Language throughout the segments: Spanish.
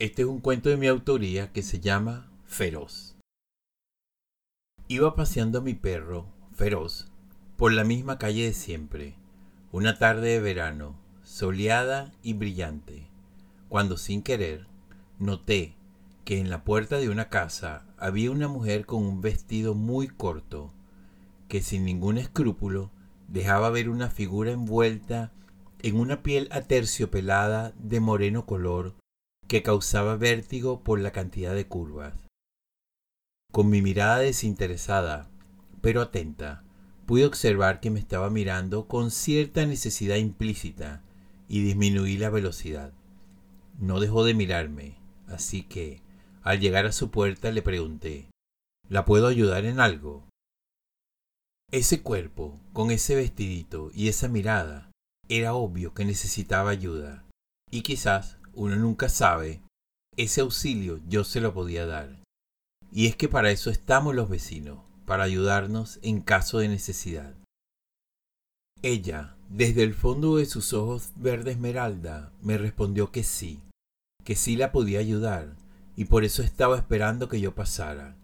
Este es un cuento de mi autoría que se llama Feroz. Iba paseando a mi perro, Feroz, por la misma calle de siempre, una tarde de verano, soleada y brillante, cuando sin querer noté que en la puerta de una casa había una mujer con un vestido muy corto, que sin ningún escrúpulo dejaba ver una figura envuelta en una piel aterciopelada de moreno color que causaba vértigo por la cantidad de curvas. Con mi mirada desinteresada, pero atenta, pude observar que me estaba mirando con cierta necesidad implícita y disminuí la velocidad. No dejó de mirarme, así que, al llegar a su puerta, le pregunté, ¿La puedo ayudar en algo? Ese cuerpo, con ese vestidito y esa mirada, era obvio que necesitaba ayuda, y quizás uno nunca sabe, ese auxilio yo se lo podía dar. Y es que para eso estamos los vecinos, para ayudarnos en caso de necesidad. Ella, desde el fondo de sus ojos verde esmeralda, me respondió que sí, que sí la podía ayudar, y por eso estaba esperando que yo pasara.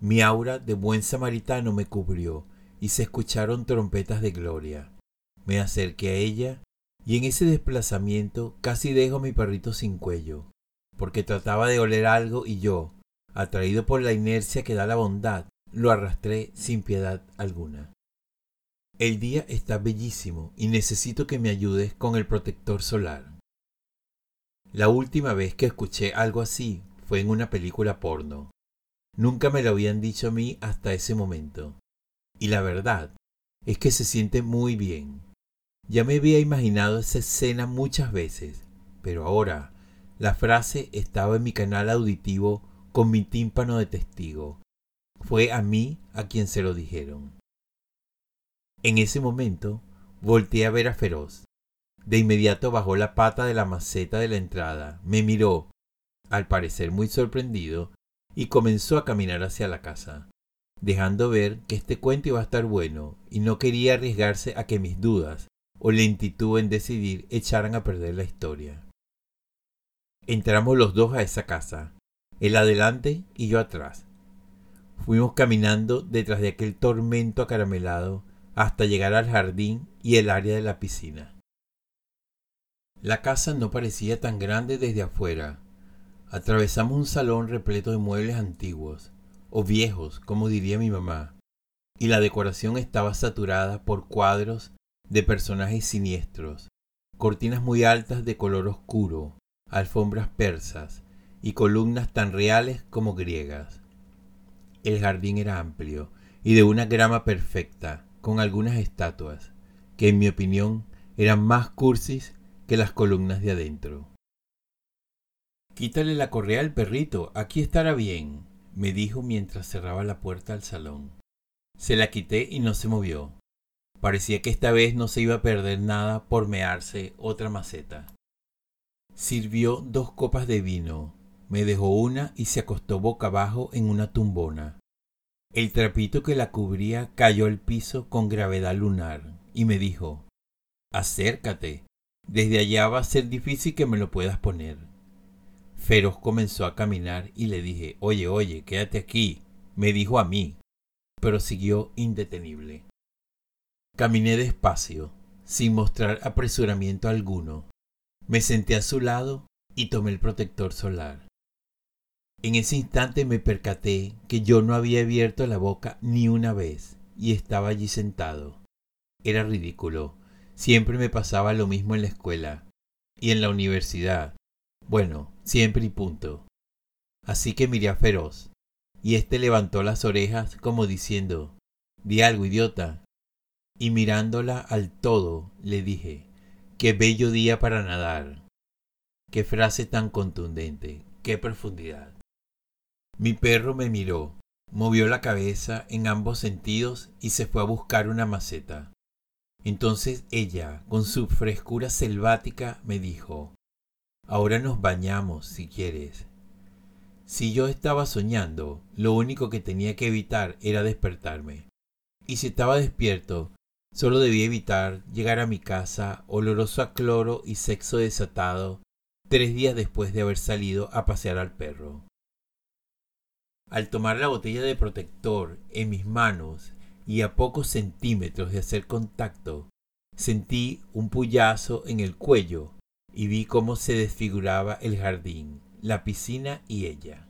Mi aura de buen samaritano me cubrió, y se escucharon trompetas de gloria. Me acerqué a ella y en ese desplazamiento casi dejo a mi perrito sin cuello, porque trataba de oler algo y yo, atraído por la inercia que da la bondad, lo arrastré sin piedad alguna. El día está bellísimo y necesito que me ayudes con el protector solar. La última vez que escuché algo así fue en una película porno. Nunca me lo habían dicho a mí hasta ese momento. Y la verdad es que se siente muy bien. Ya me había imaginado esa escena muchas veces, pero ahora la frase estaba en mi canal auditivo con mi tímpano de testigo. Fue a mí a quien se lo dijeron. En ese momento volteé a ver a Feroz. De inmediato bajó la pata de la maceta de la entrada, me miró, al parecer muy sorprendido, y comenzó a caminar hacia la casa, dejando ver que este cuento iba a estar bueno y no quería arriesgarse a que mis dudas o lentitud en decidir echaran a perder la historia. Entramos los dos a esa casa, él adelante y yo atrás. Fuimos caminando detrás de aquel tormento acaramelado hasta llegar al jardín y el área de la piscina. La casa no parecía tan grande desde afuera. Atravesamos un salón repleto de muebles antiguos, o viejos, como diría mi mamá, y la decoración estaba saturada por cuadros de personajes siniestros, cortinas muy altas de color oscuro, alfombras persas y columnas tan reales como griegas. El jardín era amplio y de una grama perfecta, con algunas estatuas, que en mi opinión eran más cursis que las columnas de adentro. Quítale la correa al perrito, aquí estará bien, me dijo mientras cerraba la puerta al salón. Se la quité y no se movió. Parecía que esta vez no se iba a perder nada por mearse otra maceta. Sirvió dos copas de vino, me dejó una y se acostó boca abajo en una tumbona. El trapito que la cubría cayó al piso con gravedad lunar y me dijo Acércate. Desde allá va a ser difícil que me lo puedas poner. Feroz comenzó a caminar y le dije Oye, oye, quédate aquí. Me dijo a mí, pero siguió indetenible. Caminé despacio, sin mostrar apresuramiento alguno. Me senté a su lado y tomé el protector solar. En ese instante me percaté que yo no había abierto la boca ni una vez y estaba allí sentado. Era ridículo. Siempre me pasaba lo mismo en la escuela y en la universidad. Bueno, siempre y punto. Así que miré a Feroz, y éste levantó las orejas como diciendo Di algo, idiota y mirándola al todo le dije, qué bello día para nadar. Qué frase tan contundente, qué profundidad. Mi perro me miró, movió la cabeza en ambos sentidos y se fue a buscar una maceta. Entonces ella, con su frescura selvática, me dijo, Ahora nos bañamos, si quieres. Si yo estaba soñando, lo único que tenía que evitar era despertarme. Y si estaba despierto, Solo debía evitar llegar a mi casa oloroso a cloro y sexo desatado, tres días después de haber salido a pasear al perro. Al tomar la botella de protector en mis manos y a pocos centímetros de hacer contacto, sentí un puyazo en el cuello y vi cómo se desfiguraba el jardín, la piscina y ella.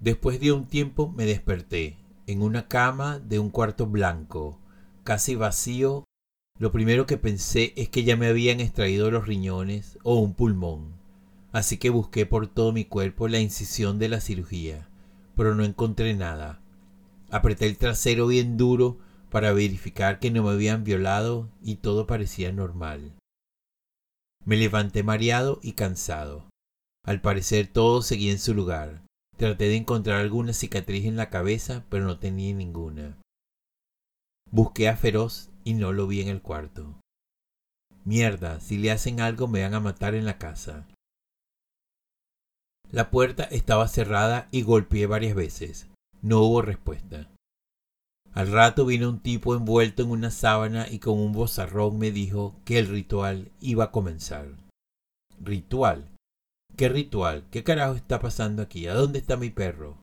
Después de un tiempo me desperté en una cama de un cuarto blanco, casi vacío. Lo primero que pensé es que ya me habían extraído los riñones o un pulmón, así que busqué por todo mi cuerpo la incisión de la cirugía, pero no encontré nada. Apreté el trasero bien duro para verificar que no me habían violado y todo parecía normal. Me levanté mareado y cansado. Al parecer todo seguía en su lugar. Traté de encontrar alguna cicatriz en la cabeza, pero no tenía ninguna. Busqué a Feroz y no lo vi en el cuarto. Mierda, si le hacen algo me van a matar en la casa. La puerta estaba cerrada y golpeé varias veces. No hubo respuesta. Al rato vino un tipo envuelto en una sábana y con un bozarrón me dijo que el ritual iba a comenzar. ¿Ritual? ¿Qué ritual? ¿Qué carajo está pasando aquí? ¿A dónde está mi perro?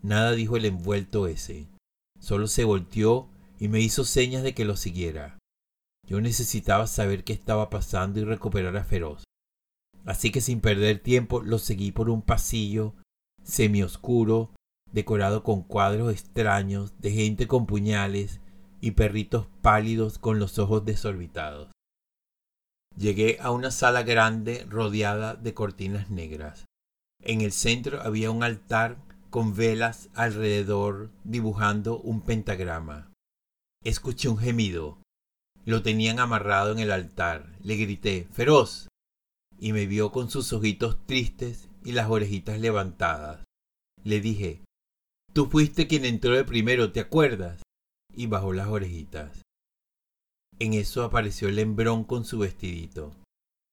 Nada dijo el envuelto ese. Solo se volteó y me hizo señas de que lo siguiera. Yo necesitaba saber qué estaba pasando y recuperar a Feroz. Así que sin perder tiempo lo seguí por un pasillo semioscuro decorado con cuadros extraños de gente con puñales y perritos pálidos con los ojos desorbitados. Llegué a una sala grande rodeada de cortinas negras. En el centro había un altar con velas alrededor dibujando un pentagrama. Escuché un gemido. Lo tenían amarrado en el altar. Le grité Feroz. y me vio con sus ojitos tristes y las orejitas levantadas. Le dije Tú fuiste quien entró de primero, ¿te acuerdas? Y bajó las orejitas. En eso apareció el hembrón con su vestidito.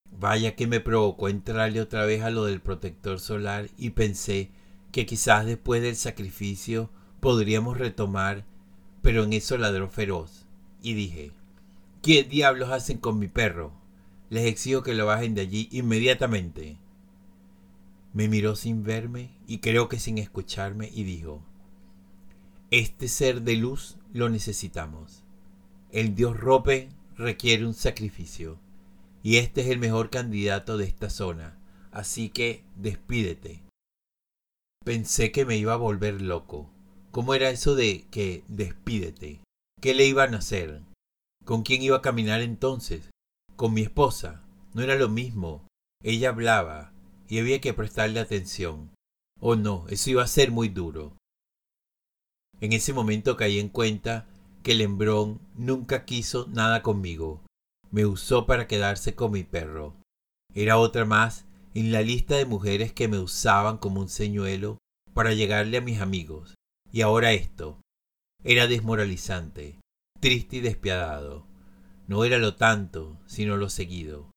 Vaya que me provocó entrarle otra vez a lo del protector solar y pensé que quizás después del sacrificio podríamos retomar, pero en eso ladró feroz. Y dije, ¿qué diablos hacen con mi perro? Les exijo que lo bajen de allí inmediatamente. Me miró sin verme y creo que sin escucharme y dijo, este ser de luz lo necesitamos. El dios Rope requiere un sacrificio y este es el mejor candidato de esta zona, así que despídete. Pensé que me iba a volver loco. ¿Cómo era eso de que despídete? ¿Qué le iban a hacer? ¿Con quién iba a caminar entonces? Con mi esposa. No era lo mismo. Ella hablaba y había que prestarle atención. Oh no, eso iba a ser muy duro. En ese momento caí en cuenta que el hembrón nunca quiso nada conmigo. Me usó para quedarse con mi perro. Era otra más en la lista de mujeres que me usaban como un señuelo para llegarle a mis amigos. Y ahora esto. Era desmoralizante, triste y despiadado. No era lo tanto, sino lo seguido.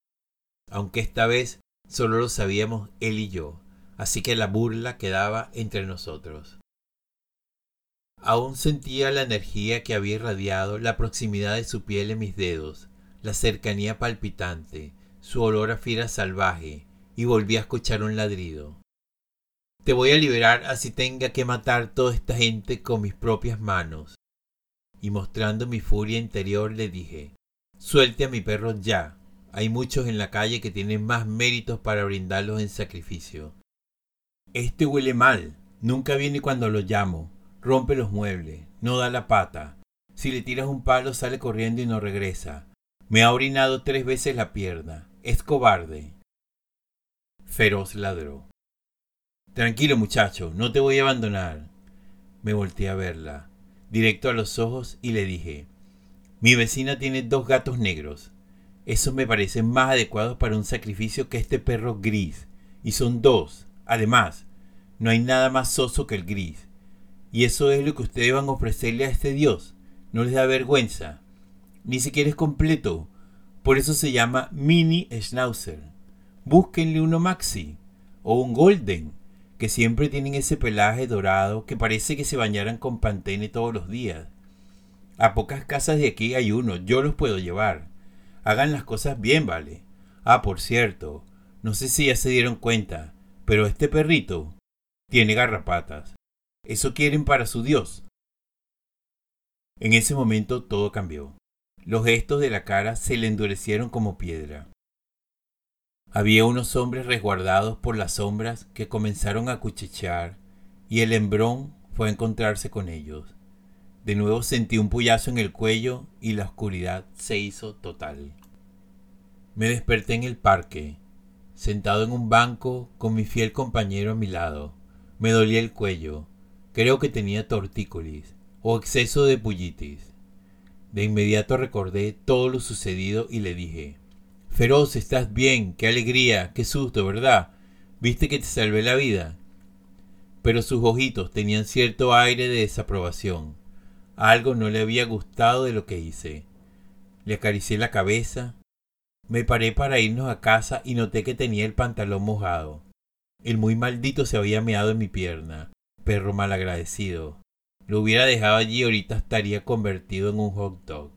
Aunque esta vez solo lo sabíamos él y yo, así que la burla quedaba entre nosotros. Aún sentía la energía que había irradiado la proximidad de su piel en mis dedos, la cercanía palpitante, su olor a fiera salvaje, y volví a escuchar un ladrido. Te voy a liberar así tenga que matar toda esta gente con mis propias manos. Y mostrando mi furia interior le dije, suelte a mi perro ya. Hay muchos en la calle que tienen más méritos para brindarlos en sacrificio. Este huele mal. Nunca viene cuando lo llamo rompe los muebles, no da la pata. Si le tiras un palo sale corriendo y no regresa. Me ha orinado tres veces la pierna. Es cobarde. Feroz ladró. Tranquilo muchacho, no te voy a abandonar. Me volteé a verla, directo a los ojos, y le dije, mi vecina tiene dos gatos negros. Esos me parecen más adecuados para un sacrificio que este perro gris. Y son dos. Además, no hay nada más soso que el gris. Y eso es lo que ustedes van a ofrecerle a este Dios. No les da vergüenza. Ni siquiera es completo. Por eso se llama mini schnauzer. Búsquenle uno maxi o un golden, que siempre tienen ese pelaje dorado que parece que se bañaran con pantene todos los días. A pocas casas de aquí hay uno, yo los puedo llevar. Hagan las cosas bien, vale. Ah, por cierto, No sé si ya se dieron cuenta, pero este perrito tiene garrapatas. Eso quieren para su Dios. En ese momento todo cambió. Los gestos de la cara se le endurecieron como piedra. Había unos hombres resguardados por las sombras que comenzaron a cuchichear y el hembrón fue a encontrarse con ellos. De nuevo sentí un puyazo en el cuello y la oscuridad se hizo total. Me desperté en el parque, sentado en un banco con mi fiel compañero a mi lado. Me dolía el cuello. Creo que tenía tortícolis o exceso de pullitis. De inmediato recordé todo lo sucedido y le dije, Feroz, estás bien, qué alegría, qué susto, ¿verdad? ¿Viste que te salvé la vida? Pero sus ojitos tenían cierto aire de desaprobación. Algo no le había gustado de lo que hice. Le acaricié la cabeza. Me paré para irnos a casa y noté que tenía el pantalón mojado. El muy maldito se había meado en mi pierna. Perro malagradecido. Lo hubiera dejado allí y ahorita estaría convertido en un hot dog.